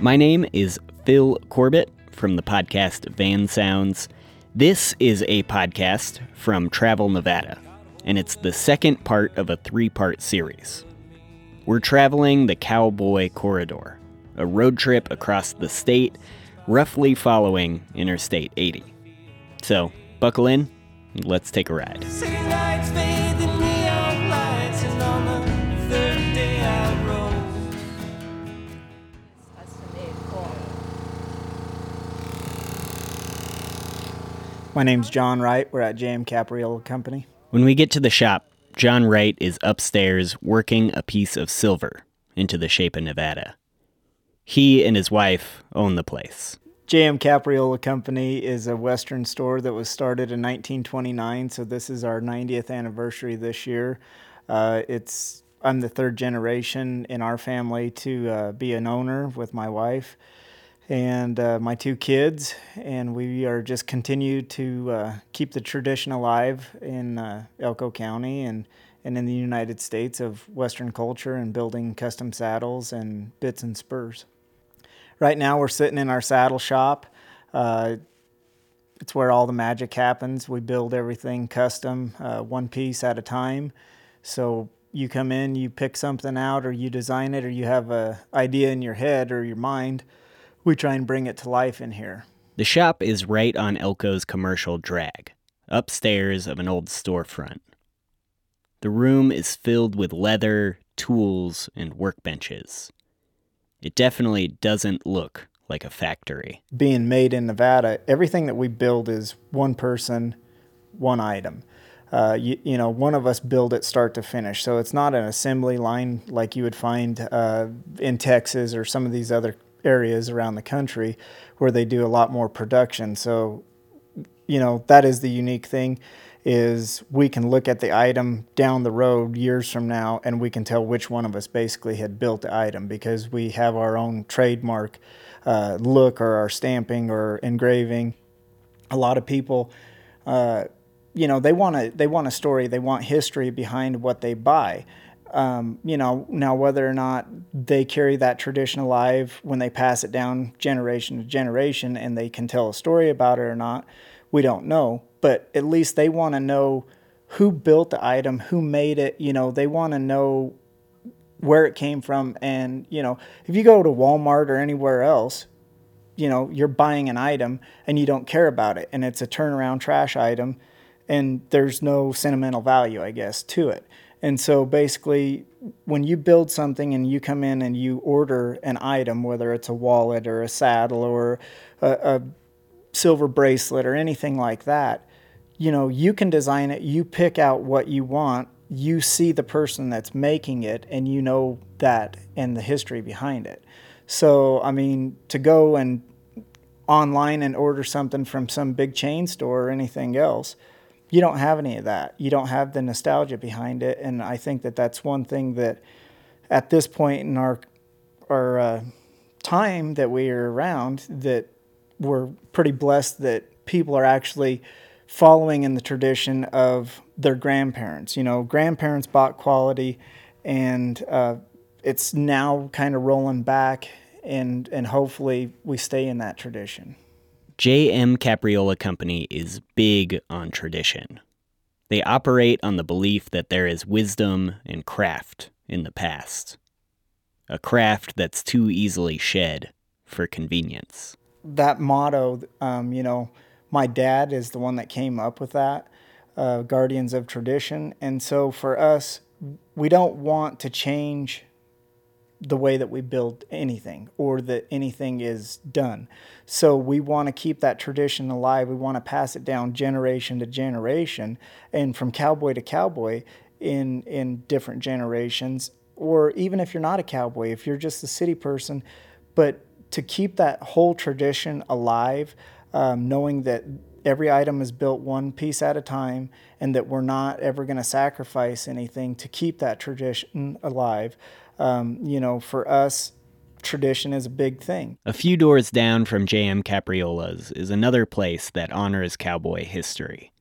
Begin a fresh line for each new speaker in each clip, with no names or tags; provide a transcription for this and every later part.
My name is Phil Corbett from the podcast Van Sounds. This is a podcast from Travel Nevada, and it's the second part of a three part series. We're traveling the Cowboy Corridor, a road trip across the state, roughly following Interstate 80. So, buckle in, let's take a ride.
My name's John Wright. We're at JM Capriola Company.
When we get to the shop, John Wright is upstairs working a piece of silver into the shape of Nevada. He and his wife own the place.
JM Capriola Company is a Western store that was started in 1929, so this is our 90th anniversary this year. Uh, it's I'm the third generation in our family to uh, be an owner with my wife and uh, my two kids, and we are just continue to uh, keep the tradition alive in uh, Elko County and and in the United States of Western culture and building custom saddles and bits and spurs. Right now, we're sitting in our saddle shop. Uh, it's where all the magic happens. We build everything custom, uh, one piece at a time. So you come in, you pick something out, or you design it, or you have a idea in your head or your mind. We try and bring it to life in here.
The shop is right on Elko's commercial drag, upstairs of an old storefront. The room is filled with leather, tools, and workbenches. It definitely doesn't look like a factory.
being made in Nevada, everything that we build is one person, one item. Uh, you, you know, one of us build it start to finish. So it's not an assembly line like you would find uh, in Texas or some of these other areas around the country where they do a lot more production. So, you know, that is the unique thing is we can look at the item down the road years from now and we can tell which one of us basically had built the item because we have our own trademark uh, look or our stamping or engraving a lot of people uh, you know they want to they want a story they want history behind what they buy um, you know now whether or not they carry that tradition alive when they pass it down generation to generation and they can tell a story about it or not we don't know. But at least they want to know who built the item who made it. You know they want to know where it came from. And you know if you go to walmart or anywhere else you know you're buying an item and you don't care about it. And it's a turnaround trash item and there's no sentimental value i guess to it and so basically when you build something and you come in and you order an item whether it's a wallet or a saddle or a, a silver bracelet or anything like that you know you can design it. You pick out what you want. You see the person that's making it and you know that and the history behind it. So i mean to go and online and order something from some big chain store or anything else you don't have any of that you don't have the nostalgia behind it and i think that that's one thing that at this point in our our uh, time that we are around that we're pretty blessed that people are actually following in the tradition of their grandparents. You know, grandparents bought quality, and uh, it's now kind of rolling back, and and hopefully we stay in that tradition.
JM Capriola Company is big on tradition. They operate on the belief that there is wisdom and craft in the past. A craft that's too easily shed for convenience.
that motto, um, you know, my dad is the one that came up with that, uh, Guardians of Tradition. And so for us, we don't want to change the way that we build anything or that anything is done. So we want to keep that tradition alive. We want to pass it down generation to generation and from cowboy to cowboy in in different generations or even if you're not a cowboy, if you're just a city person, but to keep that whole tradition alive, um, knowing that every item is built one piece at a time and that we're not ever going to sacrifice anything to keep that tradition alive. Um, you know, for us, tradition is a big thing.
A few doors down from JM Capriola's is another place that honors cowboy history.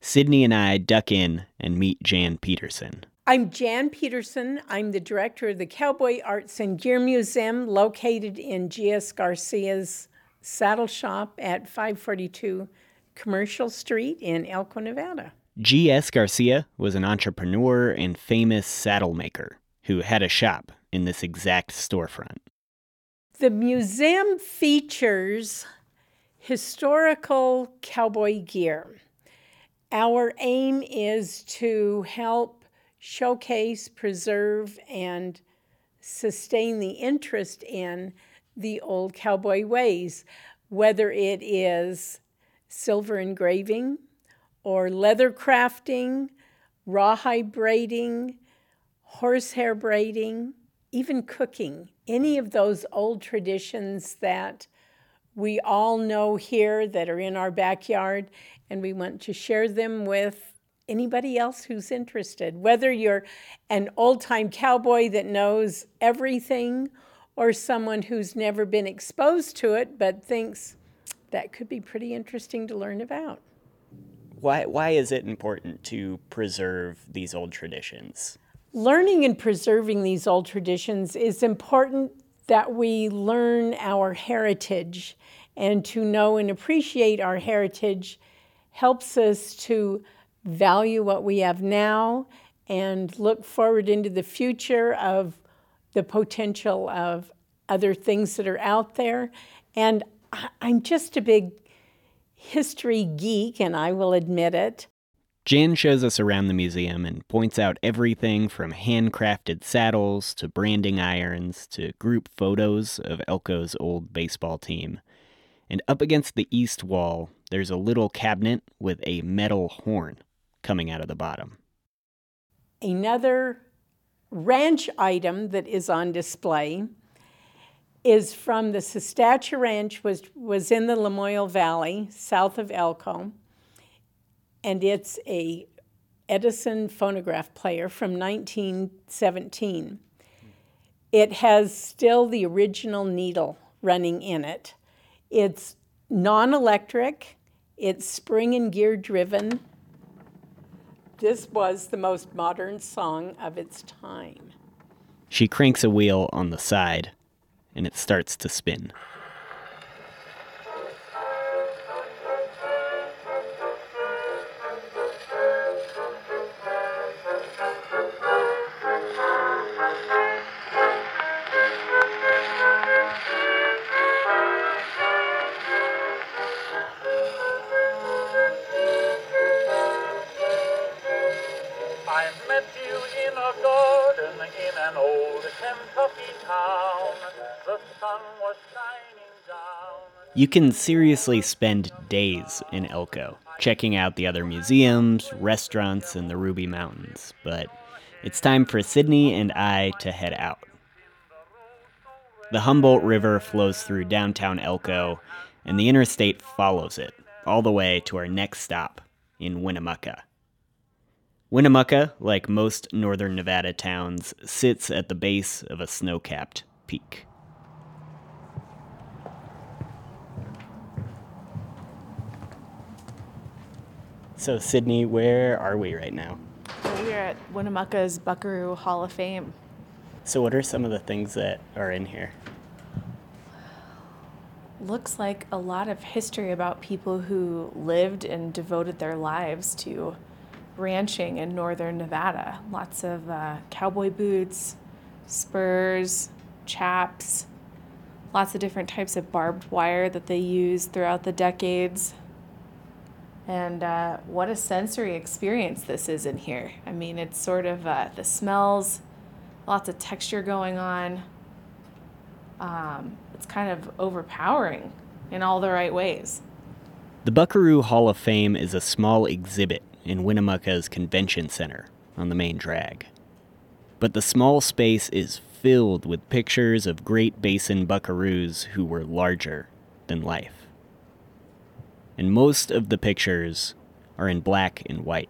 Sydney and I duck in and meet Jan Peterson.
I'm Jan Peterson. I'm the director of the Cowboy Arts and Gear Museum located in G.S. Garcia's saddle shop at 542 Commercial Street in Elko, Nevada.
G.S. Garcia was an entrepreneur and famous saddle maker who had a shop in this exact storefront.
The museum features historical cowboy gear. Our aim is to help showcase, preserve, and sustain the interest in the old cowboy ways, whether it is silver engraving or leather crafting, rawhide braiding, horsehair braiding, even cooking. Any of those old traditions that we all know here that are in our backyard, and we want to share them with anybody else who's interested. Whether you're an old time cowboy that knows everything, or someone who's never been exposed to it but thinks that could be pretty interesting to learn about.
Why, why is it important to preserve these old traditions?
Learning and preserving these old traditions is important that we learn our heritage and to know and appreciate our heritage helps us to value what we have now and look forward into the future of the potential of other things that are out there. And I- I'm just a big history geek, and I will admit it.
Jan shows us around the museum and points out everything from handcrafted saddles to branding irons to group photos of Elko's old baseball team. And up against the east wall, there's a little cabinet with a metal horn coming out of the bottom.
Another ranch item that is on display is from the Sistacha Ranch, was, was in the Lamoille Valley, south of Elko. And it's a Edison phonograph player from 1917. It has still the original needle running in it. It's non-electric, it's spring and gear driven. This was the most modern song of its time.
She cranks a wheel on the side, and it starts to spin. You can seriously spend days in Elko, checking out the other museums, restaurants, and the Ruby Mountains, but it's time for Sydney and I to head out. The Humboldt River flows through downtown Elko, and the interstate follows it all the way to our next stop in Winnemucca. Winnemucca, like most northern Nevada towns, sits at the base of a snow capped peak. So, Sydney, where are we right now?
We're at Winnemucca's Buckaroo Hall of Fame.
So, what are some of the things that are in here?
Looks like a lot of history about people who lived and devoted their lives to ranching in northern Nevada. Lots of uh, cowboy boots, spurs, chaps, lots of different types of barbed wire that they used throughout the decades. And uh, what a sensory experience this is in here. I mean, it's sort of uh, the smells, lots of texture going on. Um, it's kind of overpowering in all the right ways.
The Buckaroo Hall of Fame is a small exhibit in Winnemucca's convention center on the main drag. But the small space is filled with pictures of Great Basin buckaroos who were larger than life. And most of the pictures are in black and white.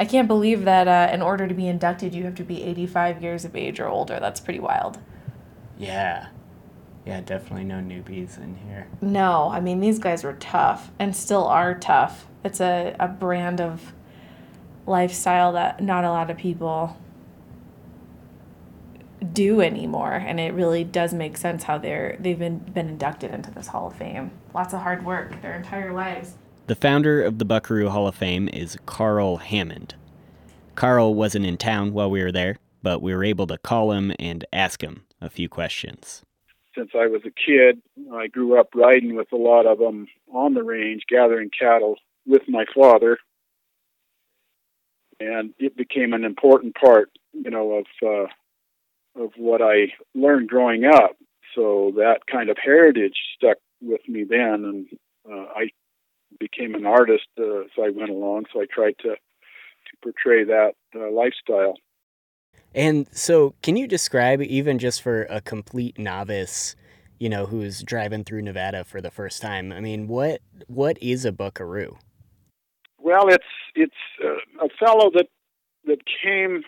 I can't believe that uh, in order to be inducted, you have to be 85 years of age or older. That's pretty wild.
Yeah. Yeah, definitely no newbies in here.
No, I mean, these guys were tough and still are tough. It's a, a brand of lifestyle that not a lot of people do anymore and it really does make sense how they're they've been been inducted into this hall of fame lots of hard work their entire lives
The founder of the Buckaroo Hall of Fame is Carl Hammond. Carl wasn't in town while we were there, but we were able to call him and ask him a few questions.
since I was a kid. I grew up riding with a lot of them on the range, gathering cattle with my father, and it became an important part, you know, of uh, of what I learned growing up. So that kind of heritage stuck with me then, and uh, I became an artist uh, as I went along. So I tried to to portray that uh, lifestyle.
And so, can you describe, even just for a complete novice, you know, who's driving through Nevada for the first time? I mean, what what is a buckaroo?
Well, it's it's uh, a fellow that that came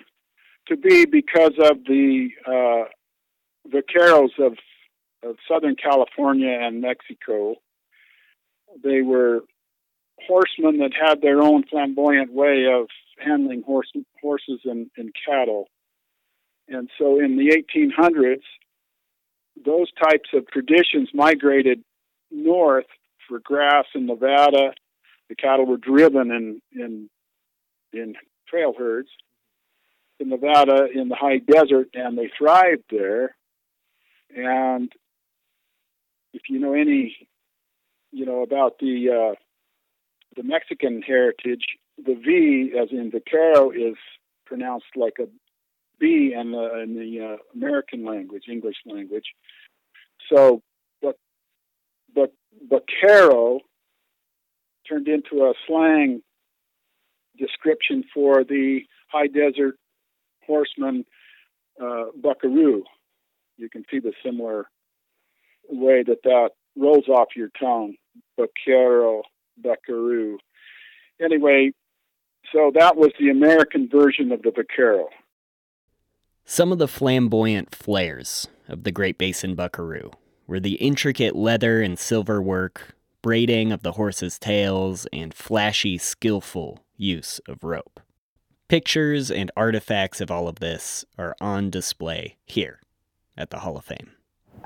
to be because of the uh, vaqueros of, of Southern California and Mexico. They were horsemen that had their own flamboyant way of handling horse, horses and, and cattle. And so in the 1800s, those types of traditions migrated north for grass in Nevada. The cattle were driven in in in trail herds in Nevada in the high desert, and they thrived there. And if you know any, you know about the uh, the Mexican heritage, the V, as in vaquero, is pronounced like a B in the in the uh, American language, English language. So, but but vaquero turned into a slang description for the high desert horseman uh, buckaroo. You can see the similar way that that rolls off your tongue, vaquero, buckaroo. Anyway, so that was the American version of the vaquero.
Some of the flamboyant flares of the Great Basin buckaroo were the intricate leather and silver work, braiding of the horses' tails, and flashy, skillful use of rope. Pictures and artifacts of all of this are on display here at the Hall of Fame.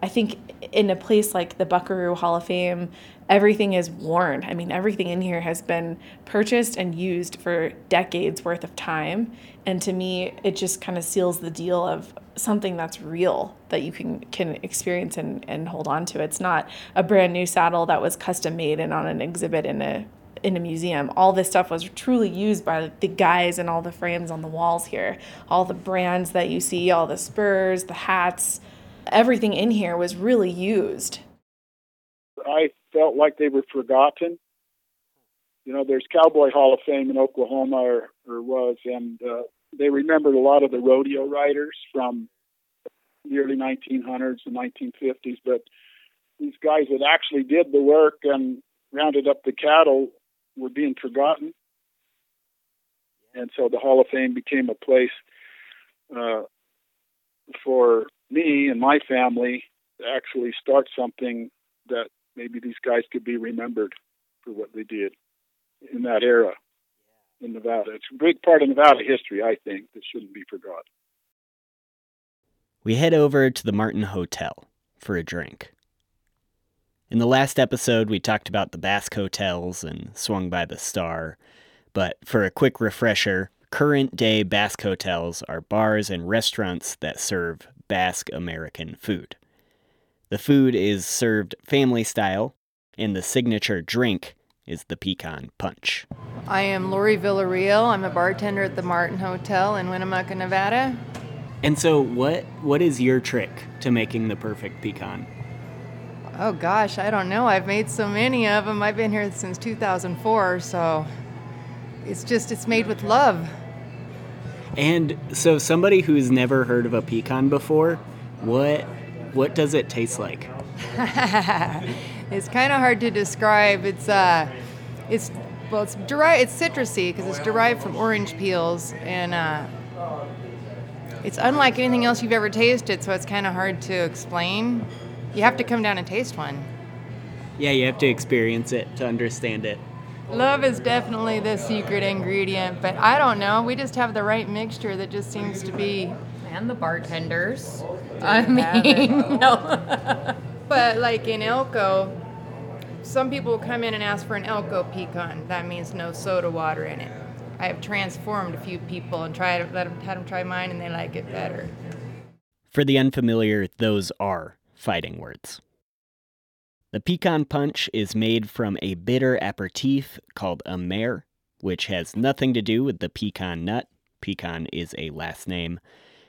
I think in a place like the Buckaroo Hall of Fame, everything is worn. I mean, everything in here has been purchased and used for decades worth of time. And to me, it just kind of seals the deal of something that's real that you can can experience and, and hold on to. It's not a brand new saddle that was custom made and on an exhibit in a in a museum. All this stuff was truly used by the guys and all the frames on the walls here. All the brands that you see, all the spurs, the hats, everything in here was really used.
I felt like they were forgotten. You know, there's Cowboy Hall of Fame in Oklahoma, or, or was, and uh, they remembered a lot of the rodeo riders from the early 1900s and 1950s, but these guys that actually did the work and rounded up the cattle were being forgotten. And so the Hall of Fame became a place uh, for me and my family to actually start something that maybe these guys could be remembered for what they did in that era in Nevada. It's a big part of Nevada history, I think, that shouldn't be forgotten.
We head over to the Martin Hotel for a drink. In the last episode, we talked about the Basque hotels and swung by the Star. But for a quick refresher, current day Basque hotels are bars and restaurants that serve Basque American food. The food is served family style, and the signature drink is the Picon punch.
I am Lori Villarreal. I'm a bartender at the Martin Hotel in Winnemucca, Nevada.
And so, what what is your trick to making the perfect Picon?
Oh gosh, I don't know. I've made so many of them. I've been here since 2004, so it's just it's made with love.
And so, somebody who's never heard of a Picon before, what what does it taste like?
it's kind of hard to describe. It's uh, it's well, it's derived. It's citrusy because it's derived from orange peels, and uh, it's unlike anything else you've ever tasted. So it's kind of hard to explain. You have to come down and taste one.
Yeah, you have to experience it to understand it.
Love is definitely the secret ingredient, but I don't know. We just have the right mixture that just seems to be.
And the bartenders. I mean, no.
But like in Elko, some people will come in and ask for an Elko Picon. That means no soda water in it. I have transformed a few people and tried let them had them try mine, and they like it better.
For the unfamiliar, those are fighting words. The Picon punch is made from a bitter aperitif called Amer, which has nothing to do with the pecan nut. Picon is a last name.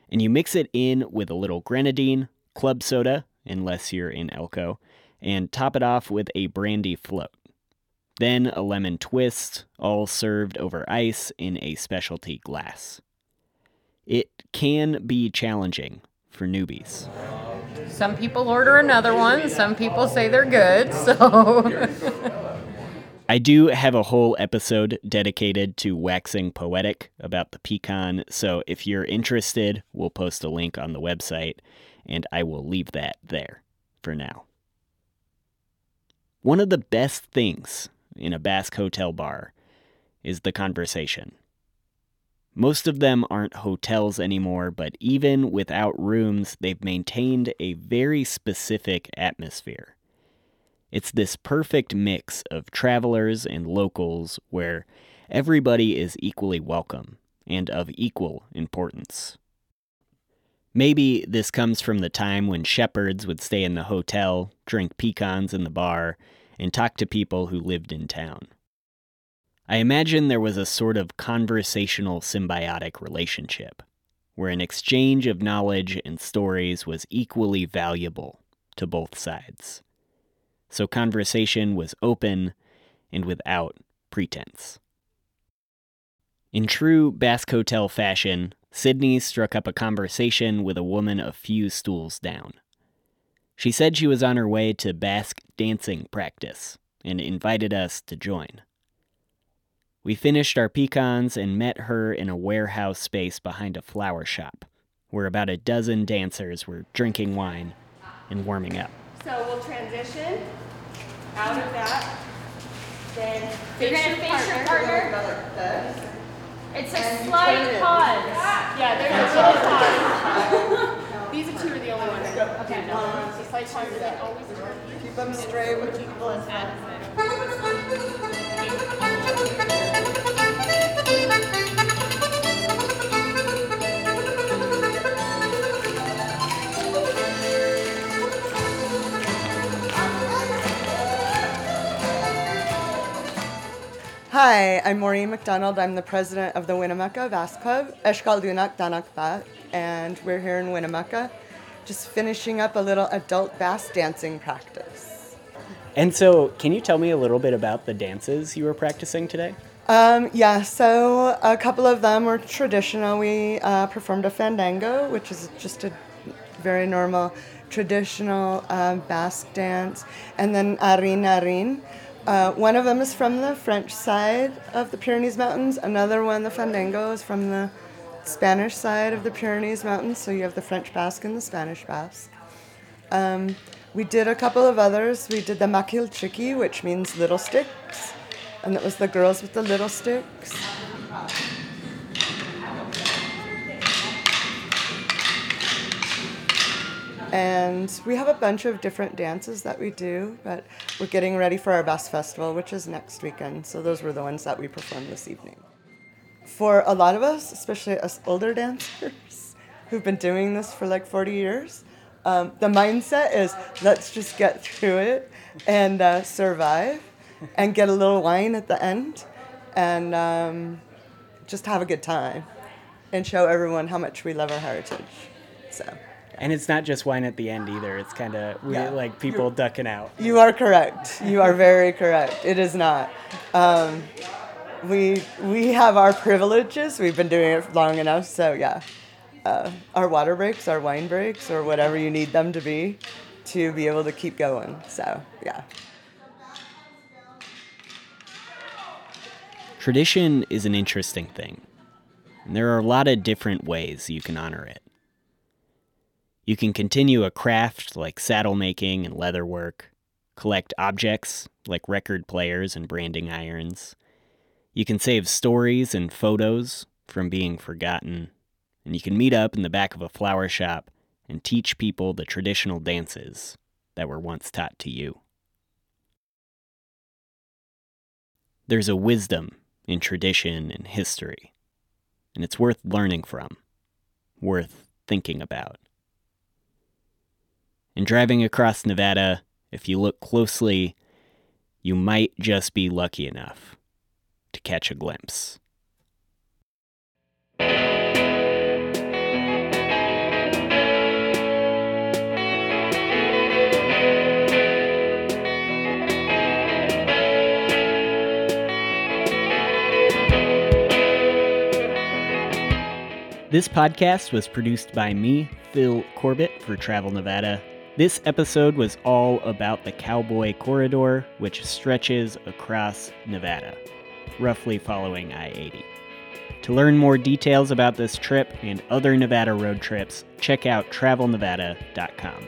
And you mix it in with a little grenadine, club soda, unless you're in Elko, and top it off with a brandy float. Then a lemon twist, all served over ice in a specialty glass. It can be challenging for newbies.
Some people order another one. Some people say they're good. So
I do have a whole episode dedicated to waxing poetic about the Picon, so if you're interested, we'll post a link on the website, and I will leave that there for now. One of the best things in a Basque hotel bar is the conversation. Most of them aren't hotels anymore, but even without rooms, they've maintained a very specific atmosphere. It's this perfect mix of travelers and locals where everybody is equally welcome and of equal importance. Maybe this comes from the time when shepherds would stay in the hotel, drink Picons in the bar, and talk to people who lived in town. I imagine there was a sort of conversational symbiotic relationship, where an exchange of knowledge and stories was equally valuable to both sides. So conversation was open and without pretense. In true Basque Hotel fashion, Sydney struck up a conversation with a woman a few stools down. She said she was on her way to Basque dancing practice and invited us to join. We finished our Picons and met her in a warehouse space behind a flower shop, where about a dozen dancers were drinking wine and warming up.
So we'll transition out of that. Then
You're
face
gonna
your
face your
partner.
partner. It's a
And
slight pause.
Yeah, there's a little pause. These are two are the only ones. Okay, no. So slight pause is that always
Keep them straight with Hi, I'm Maureen McDonald. I'm the president of the Winnemucca Basque Club, Euskaldunak Danak Bat, and we're here in Winnemucca just finishing up a little adult Basque dancing practice.
And so, can you tell me a little bit about the dances you were practicing today?
Um, yeah, so a couple of them were traditional. We uh, performed a fandango, which is just a very normal traditional um, Basque dance, and then arin arin. Uh, one of them is from the French side of the Pyrenees Mountains. Another one, the fandango, is from the Spanish side of the Pyrenees Mountains. So you have the French Basque and the Spanish Basque. Um, we did a couple of others. We did the makil txiki, which means little sticks, and that was the girls with the little sticks. And we have a bunch of different dances that we do, but we're getting ready for our Basque Festival, which is next weekend. So those were the ones that we performed this evening. For a lot of us, especially us older dancers who've been doing this for like 40 years, um, the mindset is let's just get through it and uh, survive and get a little wine at the end and um, just have a good time and show everyone how much we love our heritage. So.
And it's not just wine at the end either. It's kind of
Yeah.
like people ducking out.
You are correct. You are very correct. It is not. Um, we we have our privileges. We've been doing it long enough. So yeah, uh, our water breaks, our wine breaks, or whatever you need them to be, to be able to keep going. So yeah.
Tradition is an interesting thing. And there are a lot of different ways you can honor it. You can continue a craft like saddle making and leather work, collect objects like record players and branding irons. You can save stories and photos from being forgotten. And you can meet up in the back of a flower shop and teach people the traditional dances that were once taught to you. There's a wisdom in tradition and history, and it's worth learning from, worth thinking about. And driving across Nevada, if you look closely, you might just be lucky enough to catch a glimpse. This podcast was produced by me, Phil Corbett, for Travel Nevada. This episode was all about the Cowboy Corridor, which stretches across Nevada, roughly following I 80. To learn more details about this trip and other Nevada road trips, check out travelnevada.com.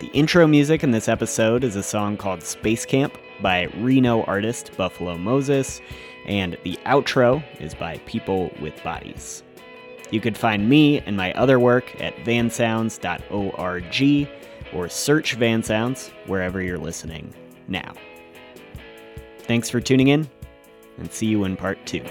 The intro music in this episode is a song called Space Camp by Reno artist Buffalo Moses, and the outro is by People with Bodies. You could find me and my other work at vansounds.org or search Van Sounds wherever you're listening now. Thanks for tuning in, and see you in part two.